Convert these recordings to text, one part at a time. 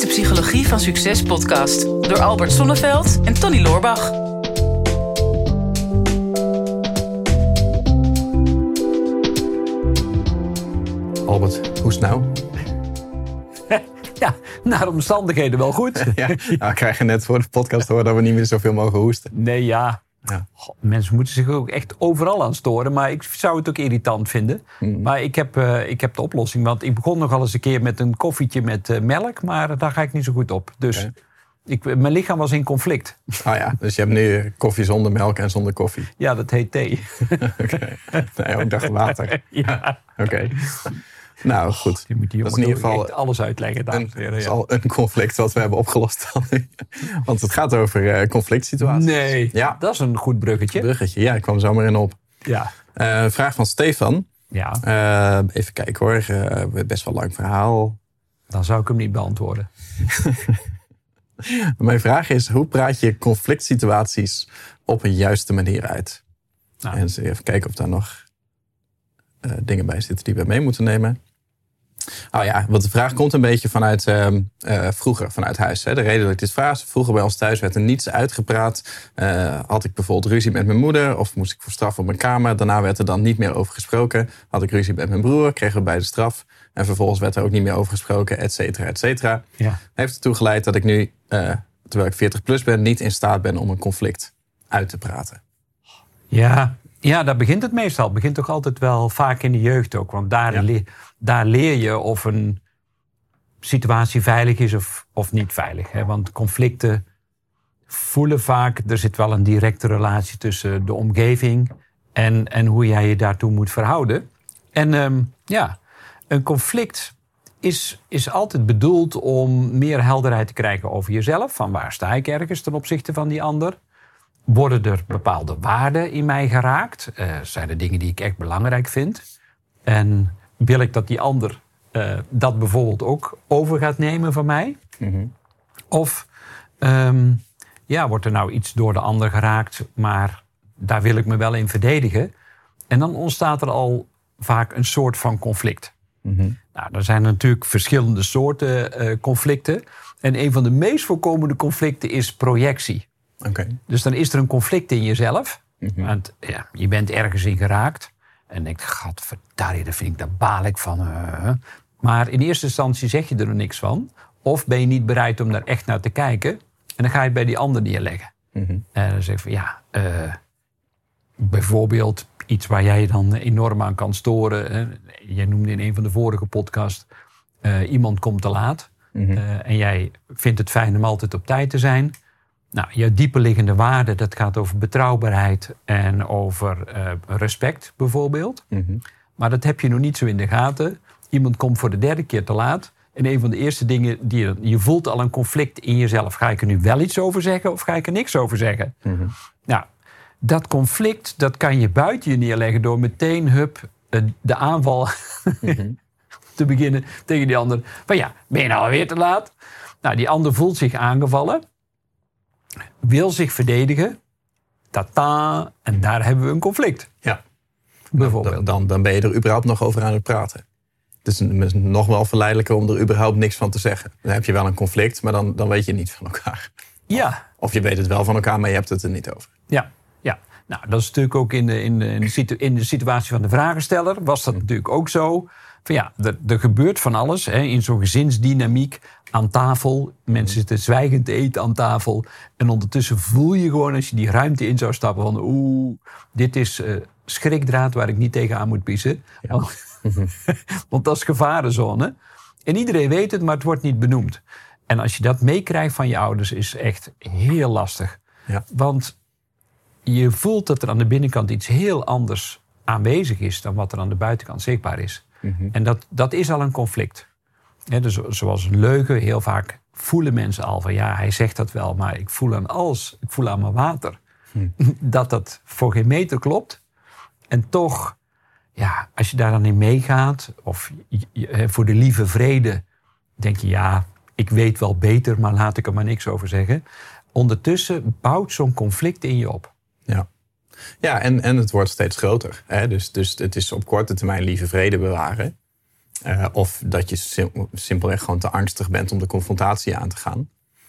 is de Psychologie van Succes podcast door Albert Sonneveld en Tony Loorbach. Albert, hoe is het nou? Ja, naar de omstandigheden wel goed. Ja, nou, we krijgen net voor de podcast horen dat we niet meer zoveel mogen hoesten. Nee, ja. Ja. Mensen moeten zich ook echt overal aan storen. Maar ik zou het ook irritant vinden. Mhm. Maar ik heb, eh, ik heb de oplossing. Want ik begon nog al eens een keer met een koffietje met eh, melk. Maar daar ga ik niet zo goed op. Dus ik, mijn lichaam was in conflict. Oh ja, dus je hebt nu koffie zonder melk en zonder koffie. Ja, dat heet thee. Oké. Nee, ik dacht water. ja, Oké. Nou, goed. je moet die Dat is in ieder geval alles uitleggen. dames Een, en heren, dat is al een conflict wat we hebben opgelost. dan. Want het gaat over eh, conflict situaties. Nee, Ja. dat is een goed bruggetje. Bruggetje, ja, ik kwam zomaar in op. Ja, Eh, vraag van Stefan. ja, Eh, even kijken hoor. Eh, best wel lang verhaal. dan zou ik hem niet beantwoorden. Mijn vraag is, hoe praat je conflict situaties op een juiste manier uit? Nou. En even kijken of daar nog eh, dingen bij zitten die we mee moeten nemen. Oh ja, want de vraag komt een beetje vanuit ehm, eh, vroeger, vanuit huis. Hè. De reden dat ik dit vraag vroeger bij ons thuis werd er niets uitgepraat. Eh, had ik bijvoorbeeld ruzie met mijn moeder of moest ik voor straf op mijn kamer. Daarna werd er dan niet meer over gesproken. Had ik ruzie met mijn broer, kregen we beide straf. En vervolgens werd er ook niet meer over gesproken, et cetera, et cetera. Ja. Heeft ertoe geleid dat ik nu, eh, terwijl ik 40 plus ben, niet in staat ben om een conflict uit te praten. Ja, ja, daar begint het meestal. Het begint toch altijd wel vaak in de jeugd ook. Want daar, Ja. le- daar leer je of een situatie veilig is of, of niet veilig. Hè? Want conflicten voelen vaak... er zit wel een directe relatie tussen de omgeving... en, en hoe jij je daartoe moet verhouden. En ehm, ja, een conflict is, is altijd bedoeld om meer helderheid te krijgen over jezelf. Van waar sta ik ergens ten opzichte van die ander? Worden er bepaalde waarden in mij geraakt? Eh, zijn er dingen die ik echt belangrijk vind? En wil ik dat die ander eh, dat bijvoorbeeld ook over gaat nemen van mij? Of ehm, ja, wordt er nou iets door de ander geraakt, maar daar wil ik me wel in verdedigen? En dan ontstaat er al vaak een soort van conflict. Nou, er zijn natuurlijk verschillende soorten eh, conflicten. En een van de meest voorkomende conflicten is projectie. Oké. Dus dan is er een conflict in jezelf. Want ja, je bent ergens in geraakt. En denkt, gadverdarrie, dat vind ik, daar baal ik van. eh. Maar in eerste instantie zeg je er niks van. Of ben je niet bereid om daar echt naar te kijken. En dan ga je het bij die ander neerleggen. En dan zeg je van, ja, eh, bijvoorbeeld iets waar jij je dan enorm aan kan storen. Hè. Jij noemde in een van de vorige podcasts, eh, iemand komt te laat. Eh, en jij vindt het fijn om altijd op tijd te zijn. Nou, je dieperliggende waarde, dat gaat over betrouwbaarheid en over eh, respect bijvoorbeeld. Maar dat heb je nog niet zo in de gaten. Iemand komt voor de derde keer te laat. En een van de eerste dingen die je, je voelt al een conflict in jezelf. Ga ik er nu wel iets over zeggen of ga ik er niks over zeggen? Nou, dat conflict dat kan je buiten je neerleggen door meteen hup, eh, de aanval te beginnen tegen die ander. Van ja, ben je nou alweer te laat? Nou, die ander voelt zich aangevallen, wil zich verdedigen. Tata, en daar hebben we een conflict. Ja. Bijvoorbeeld. Dan, dan, dan ben je er überhaupt nog over aan het praten. Het is nog wel verleidelijker om er überhaupt niks van te zeggen. Dan heb je wel een conflict, maar dan, dan weet je niet van elkaar. Ja, Of je weet het wel van elkaar, maar je hebt het er niet over. Ja, ja. Nou, dat is natuurlijk ook in de, in de, in de, situ- in de situatie van de vragensteller. Was dat natuurlijk ook zo. Van ja, er, er gebeurt van alles hè, in zo'n gezinsdynamiek aan tafel. Mensen zitten zwijgend te eten aan tafel. En ondertussen voel je gewoon als je die ruimte in zou stappen van... oeh, dit is eh, schrikdraad waar ik niet tegenaan moet piezen. Want, want dat is gevarenzone. En iedereen weet het, maar het wordt niet benoemd. En als je dat meekrijgt van je ouders, is echt heel lastig. Ja. Want je voelt dat er aan de binnenkant iets heel anders aanwezig is dan wat er aan de buitenkant zichtbaar is. En dat, dat is al een conflict. Hè, dus zoals een leugen, heel vaak voelen mensen al van ja, hij zegt dat wel, maar ik voel aan alles, ik voel aan mijn water. Dat dat voor geen meter klopt. En toch, ja, als je daar dan in meegaat, of je- je- hè, voor de lieve vrede, denk je ja, ik weet wel beter, maar laat ik er maar niks over zeggen. Ondertussen bouwt zo'n conflict in je op. Ja, en, en het wordt steeds groter. Hè? Dus, dus het is op korte termijn lieve vrede bewaren. Uh, of dat je sim simpelweg gewoon te angstig bent om de confrontatie aan te gaan.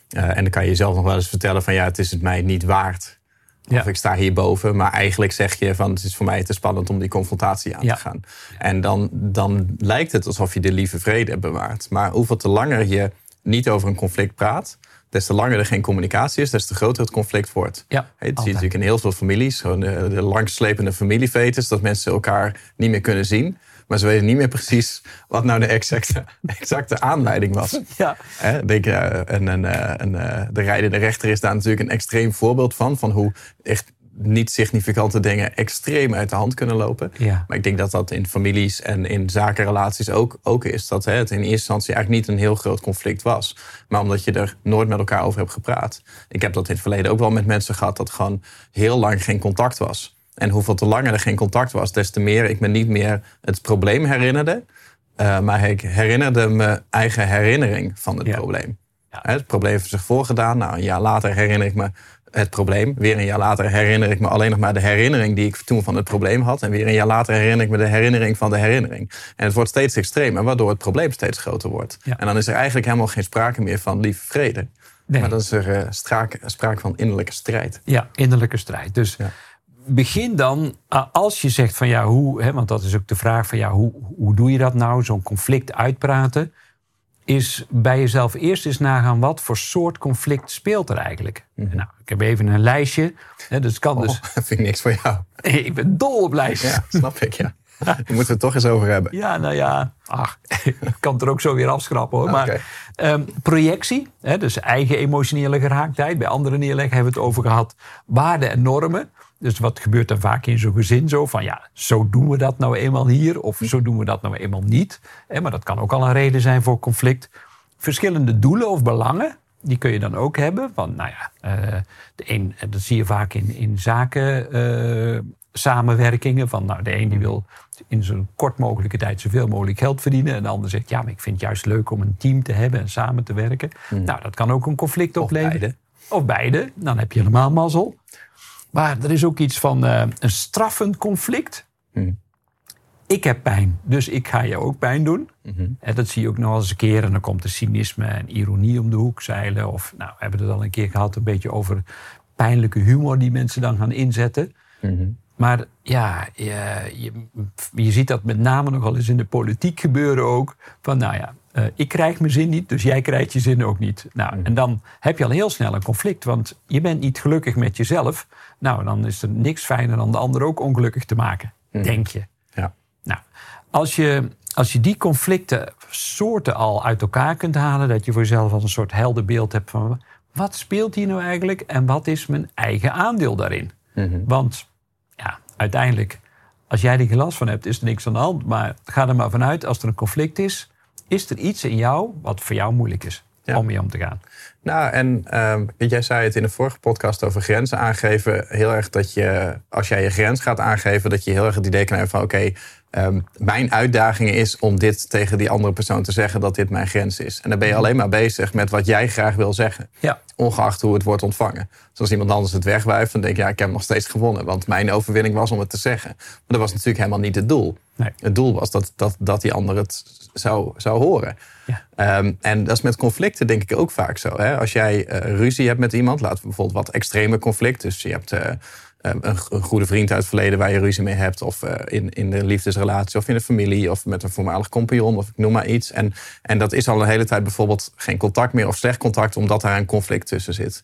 Uh, en dan kan je jezelf nog wel eens vertellen van ja, het is het mij niet waard. Ja. Of ik sta hierboven, maar eigenlijk zeg je van het is voor mij te spannend om die confrontatie aan te gaan. En dan, dan lijkt het alsof je de lieve vrede bewaart. Maar hoeveel te langer je niet over een conflict praat, des te langer er geen communicatie is, des te groter het conflict wordt. Ja, hey, dat zie je natuurlijk in heel veel families. Gewoon de, de langslepende familiefetes, dat mensen elkaar niet meer kunnen zien. Maar ze weten niet meer precies wat nou de exacte, exacte aanleiding was. Ja. denk, uh, en, en, en, uh, de rijdende rechter is daar natuurlijk een extreem voorbeeld van. Van hoe echt niet significante dingen extreem uit de hand kunnen lopen. Ja. Maar ik denk dat dat in families en in zakenrelaties ook, ook is. Dat hè, het in eerste instantie eigenlijk niet een heel groot conflict was. Maar omdat je er nooit met elkaar over hebt gepraat. Ik heb dat in het verleden ook wel met mensen gehad dat gewoon heel lang geen contact was. En hoeveel te langer er geen contact was, des te meer ik me niet meer het probleem herinnerde. Uh, maar ik herinnerde me eigen herinnering van het probleem. Ja. Het probleem heeft zich voorgedaan. Nou, een jaar later herinner ik me het probleem. Weer een jaar later herinner ik me alleen nog maar de herinnering die ik toen van het probleem had. En weer een jaar later herinner ik me de herinnering van de herinnering. En het wordt steeds extremer, waardoor het probleem steeds groter wordt. En dan is er eigenlijk helemaal geen sprake meer van lieve vrede. Nee. Maar dan is er uh, sprake, van innerlijke strijd. Ja, innerlijke strijd. Dus ja. begin dan, als je zegt van ja, hoe, hè, want dat is ook de vraag van ja, hoe, hoe doe je dat nou, zo'n conflict uitpraten is bij jezelf eerst eens nagaan wat voor soort conflict speelt er eigenlijk. Mhm. Nou, ik heb even een lijstje. Hè, dus kan oh, dus... Dat vind ik niks voor jou. ik ben dol op lijstjes. Ja, snap ik, ja. Daar moeten we het toch eens over hebben. Ja, nou ja, ach, ik kan het er ook zo weer afschrappen hoor. Maar um, projectie, hè, dus eigen emotionele geraaktheid. Bij anderen neerleggen hebben we het over gehad. Waarden en normen. Dus wat gebeurt er vaak in zo'n gezin zo? Van ja, zo doen we dat nou eenmaal hier. Of zo doen we dat nou eenmaal niet. Maar dat kan ook al een reden zijn voor conflict. Verschillende doelen of belangen. Die kun je dan ook hebben. Van, nou ja, eh, de een, dat zie je vaak in, in zaken uh, samenwerkingen. Van nou, de een die wil in zo'n kort mogelijke tijd zoveel mogelijk geld verdienen. En de ander zegt, ja, maar ik vind het juist leuk om een team te hebben en samen te werken. Hmm. Nou, dat kan ook een conflict opleveren. Beide. Of beide. Dan heb je helemaal mazzel. Maar er is ook iets van uh, een straffend conflict. Hmm. Ik heb pijn, dus ik ga je ook pijn doen. Mm En dat zie je ook nog eens een keer. En dan komt er cynisme en ironie om de hoek zeilen. Of, nou, we hebben het al een keer gehad, een beetje over pijnlijke humor die mensen dan gaan inzetten. Mm Maar ja, je, je, je, ziet dat met name nogal eens in de politiek gebeuren ook. Van nou ja, uh, ik krijg mijn zin niet, dus jij krijgt je zin ook niet. Nou, mhm. En dan heb je al heel snel een conflict, want je bent niet gelukkig met jezelf. Nou, dan is er niks fijner dan de ander ook ongelukkig te maken, mhm. denk je. Ja. Nou, als je, als je die conflicten soorten al uit elkaar kunt halen, dat je voor jezelf als een soort helder beeld hebt van wat speelt hier nou eigenlijk en wat is mijn eigen aandeel daarin? Mhm. Want ja, uiteindelijk, als jij er geen last van hebt, is er niks aan de hand. Maar ga er maar vanuit, als er een conflict is, is er iets in jou wat voor jou moeilijk is om mee om te gaan? Nou, en uh, jij zei het in de vorige podcast over grenzen aangeven. Heel erg dat je, als jij je grens gaat aangeven, dat je heel erg het idee kan hebben van: oké, um, mijn uitdaging is om dit tegen die andere persoon te zeggen dat dit mijn grens is. En dan ben je mhm. alleen maar bezig met wat jij graag wil zeggen. Ja. Ongeacht hoe het wordt ontvangen. Dus als iemand anders het wegwijft, dan denk je, ja, ik heb nog steeds gewonnen. Want mijn overwinning was om het te zeggen. Maar dat was natuurlijk helemaal niet het doel. Nee. Het doel was dat, dat, dat die ander het zou, zou horen. Ja. Um, en dat is met conflicten denk ik ook vaak zo. Hè? Als jij uh, ruzie hebt met iemand, laten we bijvoorbeeld wat extreme conflict. Dus je hebt uh, een, een, goede vriend uit het verleden waar je ruzie mee hebt. Of uh, in, in de liefdesrelatie of in de familie. Of met een voormalig compagnon of ik noem maar iets. En, en dat is al een hele tijd bijvoorbeeld geen contact meer of slecht contact. Omdat daar een conflict tussen zit.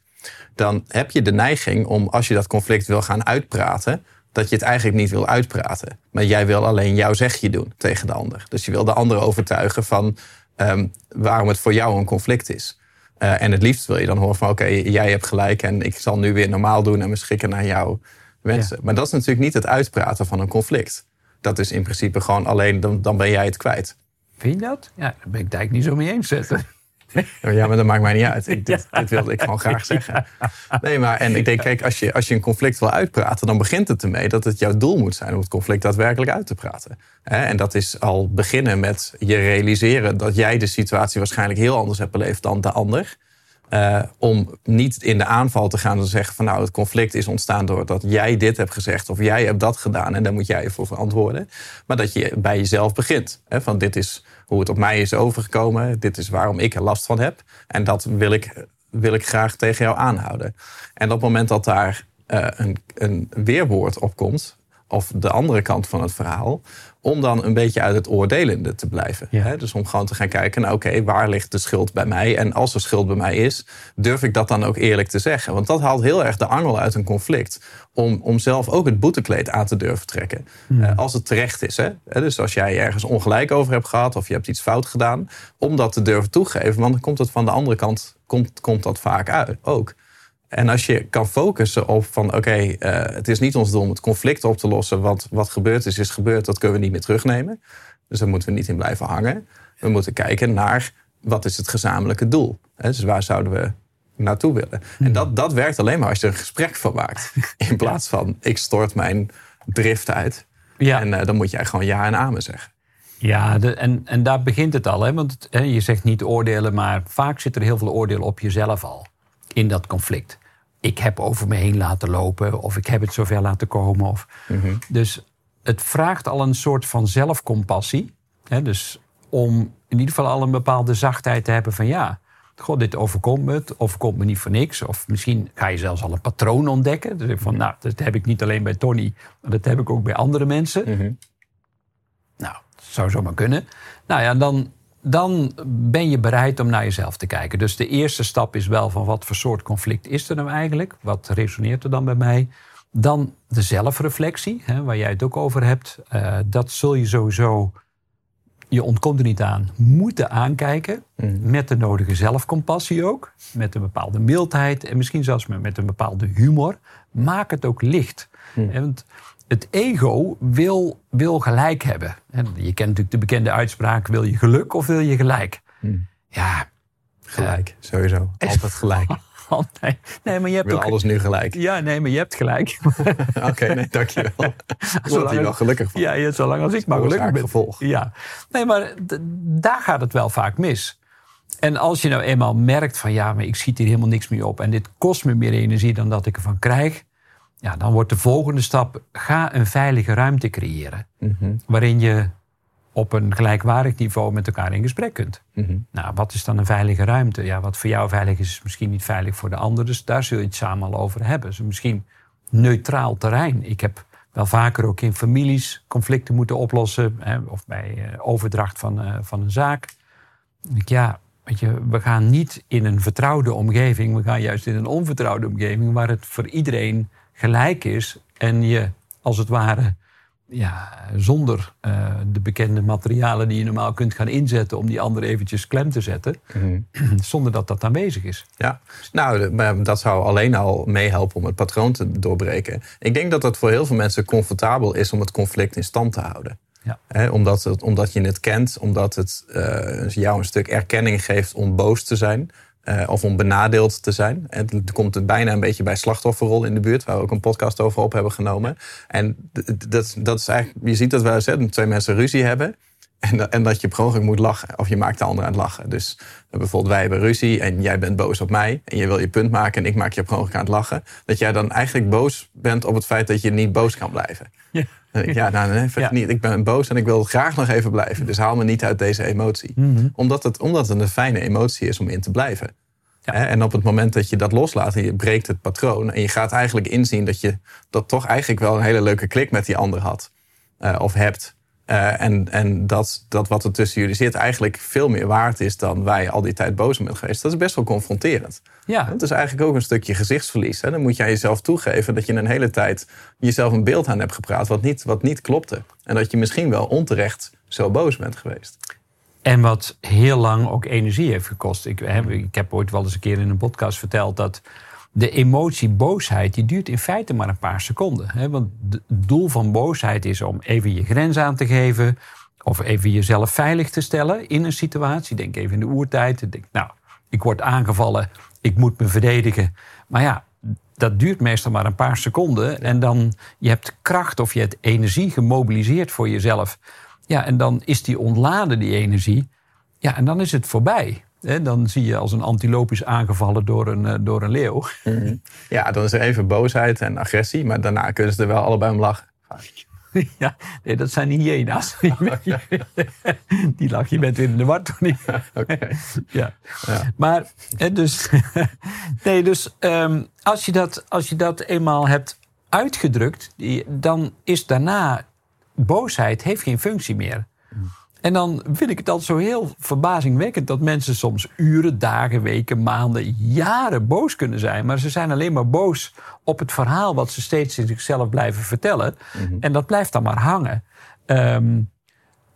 Dan heb je de neiging om als je dat conflict wil gaan uitpraten dat je het eigenlijk niet wil uitpraten. Maar jij wil alleen jouw zegje doen tegen de ander. Dus je wil de ander overtuigen van um, waarom het voor jou een conflict is. Uh, en het liefst wil je dan horen van oké, jij hebt gelijk en ik zal nu weer normaal doen en me schikken naar jouw wensen. Maar dat is natuurlijk niet het uitpraten van een conflict. Dat is in principe gewoon alleen, dan, dan ben jij het kwijt. Vind je dat? Ja, daar ben ik het eigenlijk niet zo mee eens. Zetten. Ja, maar dat maakt mij niet uit. Ik, dit, dit, wilde ik gewoon graag zeggen. Nee, maar en ik denk, kijk, als je, als je een conflict wil uitpraten, dan begint het ermee dat het jouw doel moet zijn om het conflict daadwerkelijk uit te praten. En dat is al beginnen met je realiseren dat jij de situatie waarschijnlijk heel anders hebt beleefd dan de ander. Uh, om niet in de aanval te gaan en te zeggen van nou het conflict is ontstaan doordat jij dit hebt gezegd of jij hebt dat gedaan en daar moet jij je voor verantwoorden. Maar dat je bij jezelf begint. Hè, van dit is hoe het op mij is overgekomen, dit is waarom ik er last van heb en dat wil ik, wil ik graag tegen jou aanhouden. En op het moment dat daar uh, een, een weerwoord op komt, of de andere kant van het verhaal, om dan een beetje uit het oordelende te blijven. Ja. Dus om gewoon te gaan kijken, nou oké, waar ligt de schuld bij mij? En als er schuld bij mij is, durf ik dat dan ook eerlijk te zeggen? Want dat haalt heel erg de angel uit een conflict. Om, om zelf ook het boetekleed aan te durven trekken. Hmm. Uh, als het terecht is. Hè? Dus als jij ergens ongelijk over hebt gehad of je hebt iets fout gedaan, om dat te durven toegeven, want dan komt het van de andere kant komt, komt dat vaak uit ook. En als je kan focussen op van oké, eh, het is niet ons doel om het conflict op te lossen. Want wat gebeurd is, is gebeurd. Dat kunnen we niet meer terugnemen. Dus daar moeten we niet in blijven hangen. We moeten kijken naar wat is het gezamenlijke doel. Hè? Dus waar zouden we naartoe willen? En dat, dat werkt alleen maar als je er een gesprek van maakt. In plaats van ik stort mijn drift uit. Ja. En uh, dan moet jij gewoon ja en amen zeggen. Ja, de, en, en daar begint het al. Hè? Want hè, je zegt niet oordelen, maar vaak zit er heel veel oordeel op jezelf al in dat conflict. Ik heb over me heen laten lopen of ik heb het zover laten komen. Of, mhm. Dus het vraagt al een soort van zelfcompassie. Hè, dus om in ieder geval al een bepaalde zachtheid te hebben van ja, God, dit overkomt me, het overkomt me niet voor niks. Of misschien ga je zelfs al een patroon ontdekken. Dus van, nou, dat heb ik niet alleen bij Tony, maar dat heb ik ook bij andere mensen. Mhm. Nou, dat zou zomaar kunnen. Nou ja, dan dan ben je bereid om naar jezelf te kijken. Dus de eerste stap is wel van wat voor soort conflict is er nou eigenlijk? Wat resoneert er dan bij mij? Dan de zelfreflectie, hè, waar jij het ook over hebt. Uh, dat zul je sowieso, je ontkomt er niet aan, moeten aankijken. Mm. Met de nodige zelfcompassie ook. Met een bepaalde mildheid en misschien zelfs met een bepaalde humor. Maak het ook licht. Mm. Want het ego wil, wil gelijk hebben. En je kent natuurlijk de bekende uitspraak: wil je geluk of wil je gelijk? Hmm. Ja, gelijk, sowieso. Altijd gelijk. Oh, nee. nee, maar je hebt wil alles nu gelijk. Ja, nee, maar je hebt gelijk. Oké, nee, dankjewel. Zolang je wel gelukkig van. Ja, ja, zolang als ik maar gelukkig ben. Gevolg. Ja, nee, maar daar gaat het wel vaak mis. En als je nou eenmaal merkt van ja, maar ik schiet hier helemaal niks meer op en dit kost me meer energie dan dat ik ervan krijg, ja, dan wordt de volgende stap: ga een veilige ruimte creëren. Mhm. Waarin je op een gelijkwaardig niveau met elkaar in gesprek kunt. Mhm. Nou, wat is dan een veilige ruimte? Ja, wat voor jou veilig is, is misschien niet veilig voor de ander. Dus daar zul je het samen al over hebben. Dus misschien neutraal terrein. Ik heb wel vaker ook in families conflicten moeten oplossen. Hè, of bij uh, overdracht van, uh, van een zaak. Ik, ja, weet je, we gaan niet in een vertrouwde omgeving. We gaan juist in een onvertrouwde omgeving. Waar het voor iedereen gelijk is en je als het ware ja, zonder uh, de bekende materialen die je normaal kunt gaan inzetten om die ander eventjes klem te zetten, mhm. zonder dat dat aanwezig is. Ja, nou, dat zou alleen al meehelpen om het patroon te doorbreken. Ik denk dat het voor heel veel mensen comfortabel is om het conflict in stand te houden. Ja. omdat, het, omdat je het kent, omdat het uh, jou een stuk erkenning geeft om boos te zijn. Uh, of om benadeeld te zijn. En dan komt het bijna een beetje bij slachtofferrol in de buurt, waar we ook een podcast over op hebben genomen. En dat, dat is eigenlijk, je ziet dat wel eens, hè, twee mensen ruzie hebben. En, en dat je per moet lachen. Of je maakt de ander aan het lachen. Dus bijvoorbeeld wij hebben ruzie en jij bent boos op mij. En je wil je punt maken en ik maak je per aan het lachen. Dat jij dan eigenlijk boos bent op het feit dat je niet boos kan blijven. Ja nou nee, ja. niet. Ik ben boos en ik wil graag nog even blijven. Dus haal me niet uit deze emotie. Mhm. omdat, het, omdat het een fijne emotie is om in te blijven. En op het moment dat je dat loslaat en je breekt het patroon. En je gaat eigenlijk inzien dat je dat toch eigenlijk wel een hele leuke klik met die ander had. Uh, of hebt. Uh, en en dat, dat wat er tussen jullie zit eigenlijk veel meer waard is dan wij al die tijd boos bent geweest. Dat is best wel confronterend. Ja. Dat is eigenlijk ook een stukje gezichtsverlies. Hè? Dan moet jij jezelf toegeven dat je een hele tijd jezelf een beeld aan hebt gepraat wat niet, wat niet klopte. En dat je misschien wel onterecht zo boos bent geweest. En wat heel lang ook energie heeft gekost. Ik, ik heb ooit wel eens een keer in een podcast verteld dat de emotie boosheid, die duurt in feite maar een paar seconden. Hè? Want het doel van boosheid is om even je grens aan te geven. Of even jezelf veilig te stellen in een situatie. Denk even in de oertijd. Denk, nou, ik word aangevallen, ik moet me verdedigen. Maar ja, dat duurt meestal maar een paar seconden. En dan je hebt kracht of je hebt energie gemobiliseerd voor jezelf. Ja, en dan is die ontladen, die energie. Ja, en dan is het voorbij. Hè, dan zie je als een antiloop is aangevallen door een, eh, door een leeuw. Ja, dan is er even boosheid en agressie, maar daarna kunnen ze er wel allebei om lachen. ja, nee, dat zijn hyena's. Die lach je bent weer in de war, Tony. Oké. Ja. Ja. Maar, dus, nee, dus ehm, als, je dat, als je dat eenmaal hebt uitgedrukt, dan is daarna boosheid heeft geen functie meer. En dan vind ik het altijd zo heel verbazingwekkend dat mensen soms uren, dagen, weken, maanden, jaren boos kunnen zijn. Maar ze zijn alleen maar boos op het verhaal wat ze steeds in zichzelf blijven vertellen. En dat blijft dan maar hangen. Ehm,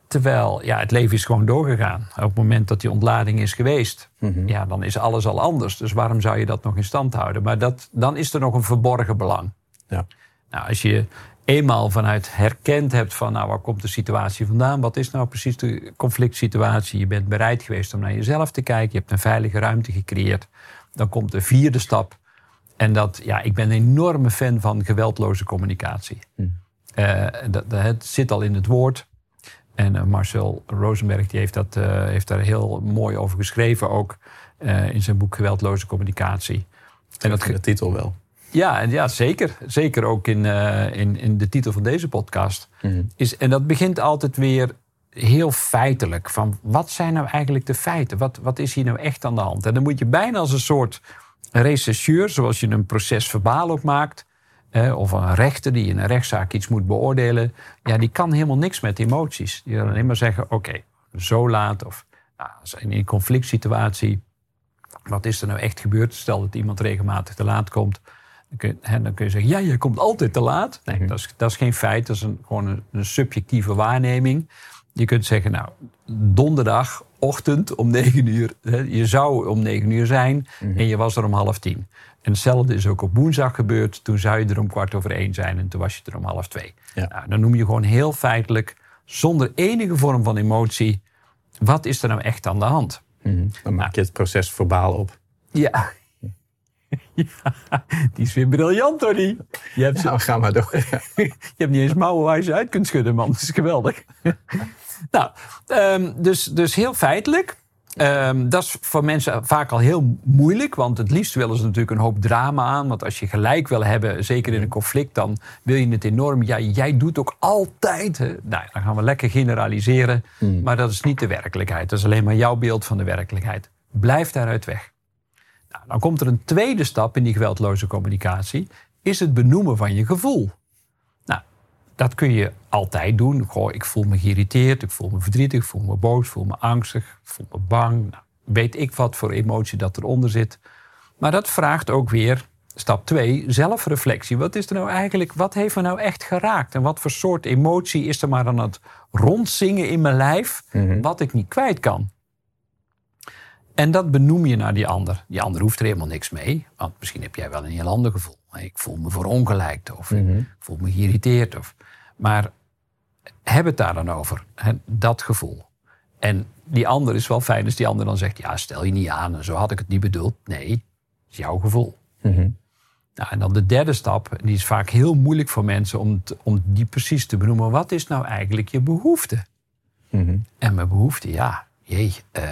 terwijl ja, het leven is gewoon doorgegaan. Op het moment dat die ontlading is geweest, ja, dan is alles al anders. Dus waarom zou je dat nog in stand houden? Maar dat, dan is er nog een verborgen belang. Ja. Nou, als je eenmaal vanuit herkend hebt van, nou, waar komt de situatie vandaan? Wat is nou precies de conflict situatie? Je bent bereid geweest om naar jezelf te kijken. Je hebt een veilige ruimte gecreëerd. Dan komt de vierde stap. En dat, ja, ik ben een enorme fan van geweldloze communicatie. Eh, dat, dat- het zit al in het woord. En eh, Marcel Rosenberg die heeft, dat, eh, heeft daar heel mooi over geschreven, ook in zijn boek Geweldloze Communicatie. En dat, De titel wel. Ja, en ja, zeker. Zeker ook in, eh, in, in de titel van deze podcast. Is, en dat begint altijd weer heel feitelijk. Van wat zijn nou eigenlijk de feiten? Wat, wat is hier nou echt aan de hand? En dan moet je bijna als een soort rechercheur, zoals je een proces verbaal ook maakt. eh, of een rechter die in een rechtszaak iets moet beoordelen. Ja, die kan helemaal niks met emoties. Die kan alleen maar zeggen: oké, zo laat. Of nou, in een conflict situatie. Wat is er nou echt gebeurd? Stel dat iemand regelmatig te laat komt. Dan kun, je, hè, dan kun je zeggen, ja, je komt altijd te laat. Nee, dat, is, dat is geen feit. Dat is een, gewoon een, een subjectieve waarneming. Je kunt zeggen, nou, donderdagochtend om negen uur. Hè, je zou om negen uur zijn en je was er om half tien. En hetzelfde is ook op woensdag gebeurd. Toen zou je er om kwart over één zijn en toen was je er om half twee. Ja. Nou, dan noem je gewoon heel feitelijk, zonder enige vorm van emotie... wat is er nou echt aan de hand? Dan maak je het proces verbaal op. Ja. Ja, die is weer briljant, Tony. Je hebt, Nou, ga maar door. je hebt niet eens mouwen waar je ze uit kunt schudden, man. Dat is geweldig. nou, ehm, dus, dus heel feitelijk. Ehm, dat is voor mensen vaak al heel moeilijk. Want het liefst willen ze natuurlijk een hoop drama aan. Want als je gelijk wil hebben, zeker in een conflict, dan wil je het enorm. Ja, jij doet ook altijd. Hè. Nou, dan gaan we lekker generaliseren. Maar dat is niet de werkelijkheid. Dat is alleen maar jouw beeld van de werkelijkheid. Blijf daaruit weg. Nou, dan komt er een tweede stap in die geweldloze communicatie. Is het benoemen van je gevoel. Nou, dat kun je altijd doen. Goh, ik voel me geïrriteerd, ik voel me verdrietig, ik voel me boos, ik voel me angstig, ik voel me bang. Nou, weet ik wat voor emotie dat eronder zit. Maar dat vraagt ook weer, stap 2, zelfreflectie. Wat is er nou eigenlijk, wat heeft me nou echt geraakt? En wat voor soort emotie is er maar aan het rondzingen in mijn lijf, wat ik niet kwijt kan? En dat benoem je naar die ander. Die ander hoeft er helemaal niks mee. Want misschien heb jij wel een heel ander gevoel. Ik voel me verongelijkt of ik voel me geïrriteerd. Of, maar heb het daar dan over, hè, dat gevoel. En die ander is wel fijn als die ander dan zegt... ja, stel je niet aan, en zo had ik het niet bedoeld. Nee, het is jouw gevoel. Nou, en dan de derde stap, die is vaak heel moeilijk voor mensen... om, te- om die precies te benoemen. Wat is nou eigenlijk je behoefte? En mijn behoefte, ja, jee, eh,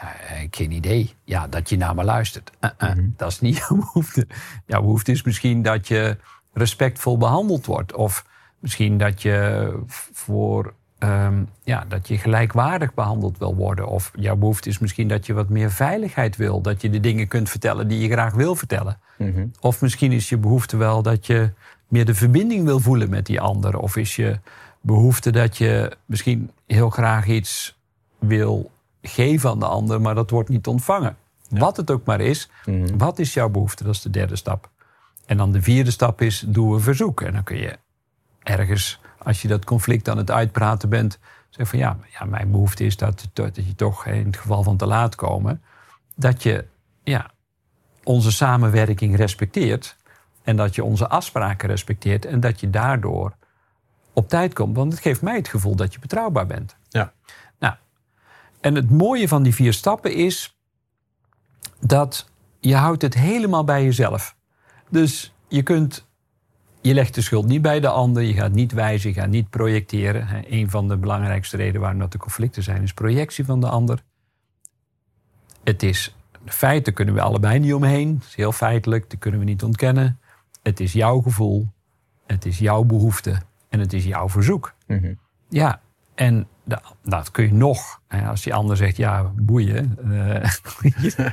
ja, ik heb geen idee. Ja, dat je naar me luistert. Uh, uh, Dat is niet jouw behoefte. Jouw behoefte is misschien dat je respectvol behandeld wordt. Of misschien dat je voor ehm, ja, dat je gelijkwaardig behandeld wil worden. Of jouw behoefte is misschien dat je wat meer veiligheid wil. Dat je de dingen kunt vertellen die je graag wil vertellen. Of misschien is je behoefte wel dat je meer de verbinding wil voelen met die ander. Of is je behoefte dat je misschien heel graag iets wil geven aan de ander, maar dat wordt niet ontvangen. Wat het ook maar is, wat is jouw behoefte? Dat is de derde stap. En dan de vierde stap is, doe een verzoek. En dan kun je ergens, als je dat conflict aan het uitpraten bent, zeggen van ja, ja mijn behoefte is dat, dat je toch in het geval van te laat komen, dat je ja, onze samenwerking respecteert en dat je onze afspraken respecteert en dat je daardoor op tijd komt. Want het geeft mij het gevoel dat je betrouwbaar bent. Ja. En het mooie van die vier stappen is dat je houdt het helemaal bij jezelf. Dus je kunt, je legt de schuld niet bij de ander, je gaat niet wijzen, je gaat niet projecteren. Een van de belangrijkste redenen waarom dat er conflicten zijn, is projectie van de ander. Het is, de feiten kunnen we allebei niet omheen. Het is heel feitelijk, die kunnen we niet ontkennen. Het is jouw gevoel, het is jouw behoefte en het is jouw verzoek. Mhm. Ja, en da- dat kun je nog. Als die ander zegt, ja, boeien. eh,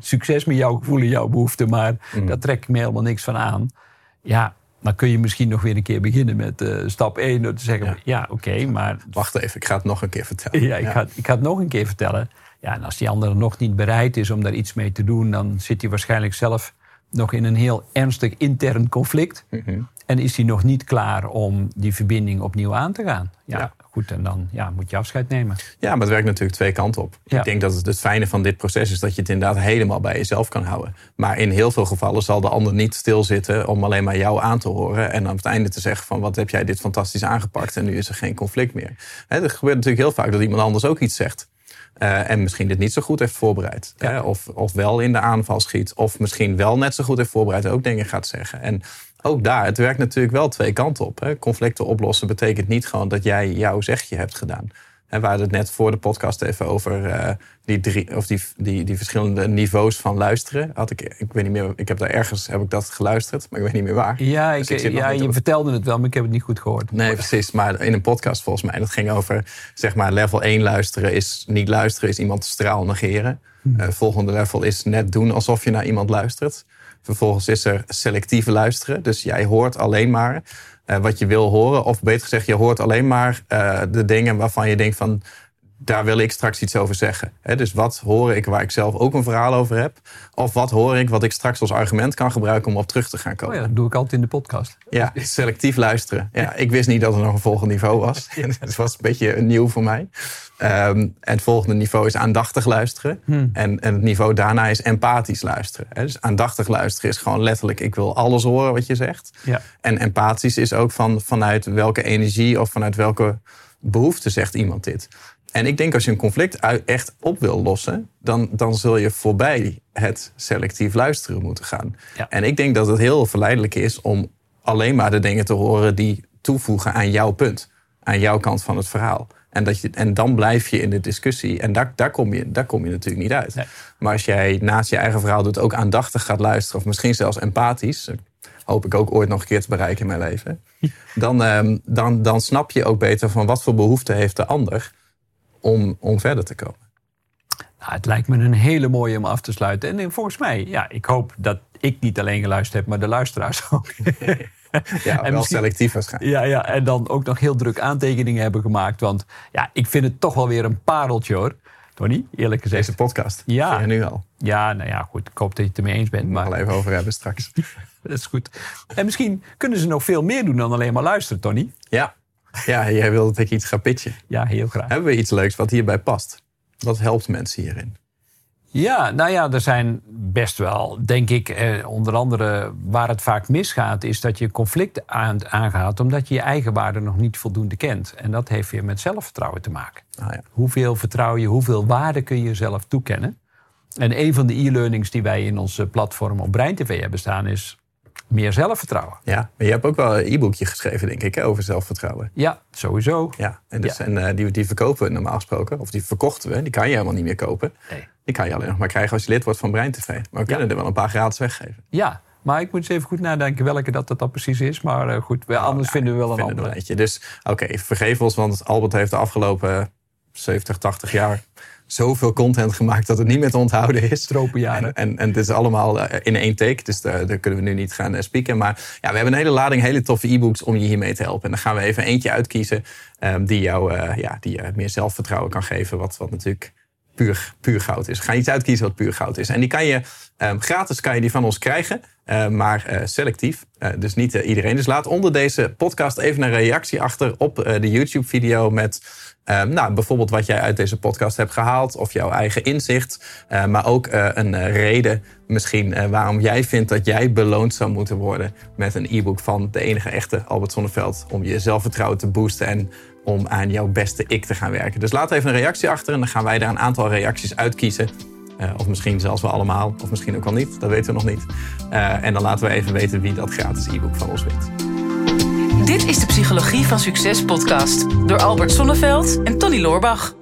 succes met jouw gevoel en jouw behoefte, maar daar trek ik me helemaal niks van aan. Ja, dan kun je misschien nog weer een keer beginnen met eh, stap 1 door te zeggen, ja, Ja. oké, maar Wacht even, ik ga het nog een keer vertellen. ja, ik, Ga, ik ga het nog een keer vertellen. Ja, en als die ander nog niet bereid is om daar iets mee te doen, dan zit hij waarschijnlijk zelf nog in een heel ernstig intern conflict. Mhm. En is hij nog niet klaar om die verbinding opnieuw aan te gaan. Ja, Ja. Goed, en dan ja, moet je afscheid nemen. Ja, maar het werkt natuurlijk twee kanten op. Ja. Ik denk dat het, het fijne van dit proces is dat je het inderdaad helemaal bij jezelf kan houden. Maar in heel veel gevallen zal de ander niet stilzitten om alleen maar jou aan te horen. En aan het einde te zeggen van wat heb jij dit fantastisch aangepakt en nu is er geen conflict meer. Hè, er gebeurt natuurlijk heel vaak dat iemand anders ook iets zegt. eh, en misschien dit niet zo goed heeft voorbereid. Ja. Hè, of, of wel in de aanval schiet. Of misschien wel net zo goed heeft voorbereid en ook dingen gaat zeggen. En ook daar, het werkt natuurlijk wel twee kanten op. Hè. Conflicten oplossen betekent niet gewoon dat jij jouw zegje hebt gedaan. En we hadden het net voor de podcast even over eh, die, drie, of die, die, die verschillende niveaus van luisteren. Had ik, ik weet niet meer, ik heb daar ergens heb ik dat geluisterd, maar ik weet niet meer waar. Ja, Dus ik, ja je op- vertelde het wel, maar ik heb het niet goed gehoord. Nee, precies. Maar in een podcast volgens mij. Dat ging over, zeg maar, level 1 luisteren is niet luisteren, is iemand straal negeren. Eh, volgende level is net doen alsof je naar iemand luistert. Vervolgens is er selectief luisteren. Dus jij hoort alleen maar eh, wat je wil horen. Of beter gezegd, je hoort alleen maar eh, de dingen waarvan je denkt van... daar wil ik straks iets over zeggen. Dus wat hoor ik waar ik zelf ook een verhaal over heb? Of wat hoor ik wat ik straks als argument kan gebruiken om op terug te gaan Oh komen? ja, dat doe ik altijd in de podcast. Ja, selectief luisteren. Ja, ik wist niet dat er nog een volgend niveau was. Het was een beetje nieuw voor mij. Ehm, en het volgende niveau is aandachtig luisteren. En, en het niveau daarna is empathisch luisteren. Dus aandachtig luisteren is gewoon letterlijk... ik wil alles horen wat je zegt. Ja. En empathisch is ook van, vanuit welke energie... of vanuit welke behoefte zegt iemand dit. En ik denk als je een conflict echt op wil lossen... dan, dan zul je voorbij het selectief luisteren moeten gaan. Ja. En ik denk dat het heel verleidelijk is om alleen maar de dingen te horen die toevoegen aan jouw punt. Aan jouw kant van het verhaal. En, dat je, en dan blijf je in de discussie. En daar, daar, kom, je, daar kom je natuurlijk niet uit. Nee. Maar als jij naast je eigen verhaal doet ook aandachtig gaat luisteren... of misschien zelfs empathisch... eh, hoop ik ook ooit nog een keer te bereiken in mijn leven... dan, ehm, dan, dan snap je ook beter van wat voor behoefte heeft de ander... om, om verder te komen. Nou, het lijkt me een hele mooie om af te sluiten. En volgens mij, ja, ik hoop dat ik niet alleen geluisterd heb, maar de luisteraars ook. Ja, wel misschien- selectief waarschijnlijk. Ja, ja, en dan ook nog heel druk aantekeningen hebben gemaakt. Want ja, ik vind het toch wel weer een pareltje hoor. Tony, eerlijk gezegd. Deze podcast. Ja. Nu al. Ja, nou ja, goed. Ik hoop dat je het ermee eens bent. Maar gaan we even over hebben straks. dat is goed. En misschien kunnen ze nog veel meer doen dan alleen maar luisteren, Tony. Ja. Ja, jij wil dat ik iets ga pitchen. Ja, heel graag. Hebben we iets leuks wat hierbij past? Wat helpt mensen hierin? Ja, nou ja, er zijn best wel, denk ik, eh, onder andere waar het vaak misgaat, is dat je conflict aan, aangaat omdat je je eigen waarde nog niet voldoende kent. En dat heeft weer met zelfvertrouwen te maken. Ah, ja. Hoeveel vertrouw je, hoeveel waarde kun je jezelf toekennen? En een van de e-learnings die wij in onze platform op Brein TV hebben staan is meer zelfvertrouwen. ja, maar je hebt ook wel een e-boekje geschreven, denk ik, hè, over zelfvertrouwen. Ja, sowieso. Ja, en, dus, Ja. en eh, die, die verkopen we normaal gesproken, of die verkochten we, die kan je helemaal niet meer kopen. Nee. Die kan je alleen nog maar krijgen als je lid wordt van Brein TV. Maar we kunnen er wel een paar gratis weggeven. Ja, maar ik moet eens even goed nadenken welke dat, dat precies is. Maar eh, goed, we- anders vinden we wel een er andere. eentje. Dus oké, vergeef ons, want Albert heeft de afgelopen 70, 80 jaar zoveel content gemaakt dat het niet meer te onthouden is. Tropenjaren. En, en het is allemaal eh, in één take, dus daar, daar kunnen we nu niet gaan eh, spieken. Maar ja, we hebben een hele lading hele toffe e-books om je hiermee te helpen. En dan gaan we even eentje uitkiezen ehm, die jou eh, ja, die meer zelfvertrouwen kan geven. Wat, wat natuurlijk puur, puur goud is. Gaan iets uitkiezen wat puur goud is. En die kan je ehm, gratis kan je die van ons krijgen, eh, maar eh, selectief. Eh, dus niet eh, iedereen. Dus laat onder deze podcast even een reactie achter op de YouTube-video met ehm, nou, bijvoorbeeld wat jij uit deze podcast hebt gehaald of jouw eigen inzicht. maar ook een reden misschien waarom jij vindt dat jij beloond zou moeten worden met een e-book van de enige echte Albert Zonneveld. Om je zelfvertrouwen te boosten en om aan jouw beste ik te gaan werken. Dus laat even een reactie achter en dan gaan wij daar een aantal reacties uitkiezen. Eh, of misschien zelfs wel allemaal, of misschien ook wel niet. Dat weten we nog niet. Eh, en dan laten we even weten wie dat gratis e-book van ons wint. Dit is de Psychologie van Succes podcast door Albert Sonneveld en Tony Loorbach.